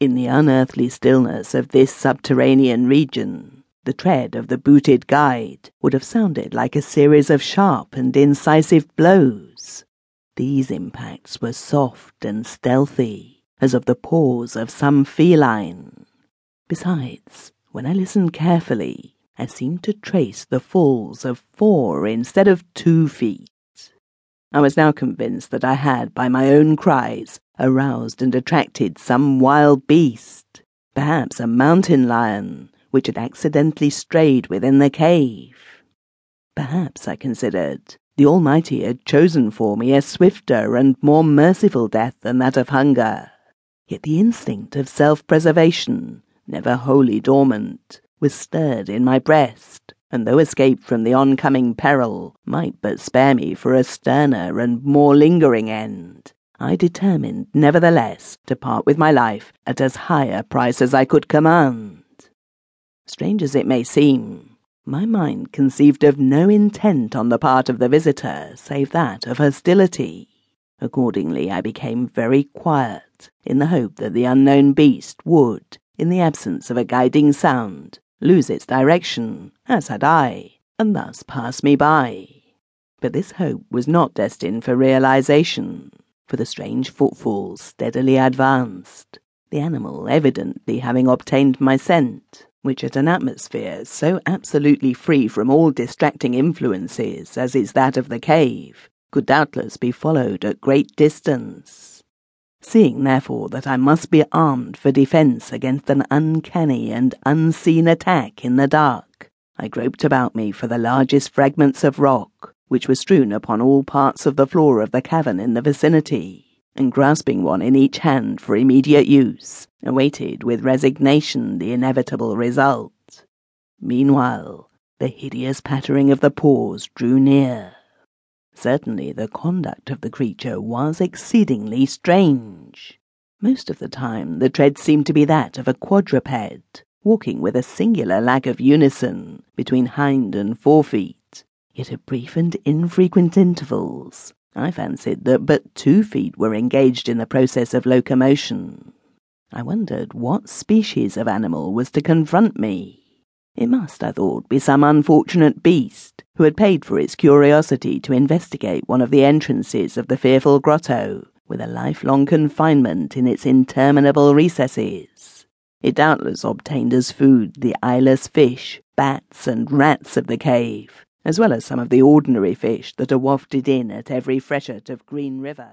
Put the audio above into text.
In the unearthly stillness of this subterranean region, the tread of the booted guide would have sounded like a series of sharp and incisive blows. These impacts were soft and stealthy, as of the paws of some feline. Besides, when I listened carefully, I seemed to trace the falls of four instead of two feet. I was now convinced that I had, by my own cries, aroused and attracted some wild beast, perhaps a mountain lion, which had accidentally strayed within the cave. Perhaps, I considered, the Almighty had chosen for me a swifter and more merciful death than that of hunger. Yet the instinct of self preservation, never wholly dormant, was stirred in my breast and though escape from the oncoming peril might but spare me for a sterner and more lingering end, I determined, nevertheless, to part with my life at as high a price as I could command. Strange as it may seem, my mind conceived of no intent on the part of the visitor save that of hostility. Accordingly, I became very quiet, in the hope that the unknown beast would, in the absence of a guiding sound, lose its direction, as had I, and thus pass me by. But this hope was not destined for realization, for the strange footfalls steadily advanced, the animal evidently having obtained my scent, which at an atmosphere so absolutely free from all distracting influences as is that of the cave, could doubtless be followed at great distance. Seeing, therefore, that I must be armed for defence against an uncanny and unseen attack in the dark, I groped about me for the largest fragments of rock, which were strewn upon all parts of the floor of the cavern in the vicinity, and grasping one in each hand for immediate use, awaited with resignation the inevitable result. Meanwhile, the hideous pattering of the paws drew near. Certainly the conduct of the creature was exceedingly strange. Most of the time the tread seemed to be that of a quadruped, walking with a singular lack of unison between hind and forefeet, yet at brief and infrequent intervals I fancied that but two feet were engaged in the process of locomotion. I wondered what species of animal was to confront me. It must, I thought, be some unfortunate beast who had paid for its curiosity to investigate one of the entrances of the fearful grotto, with a lifelong confinement in its interminable recesses. It doubtless obtained as food the eyeless fish, bats, and rats of the cave, as well as some of the ordinary fish that are wafted in at every freshet of Green River.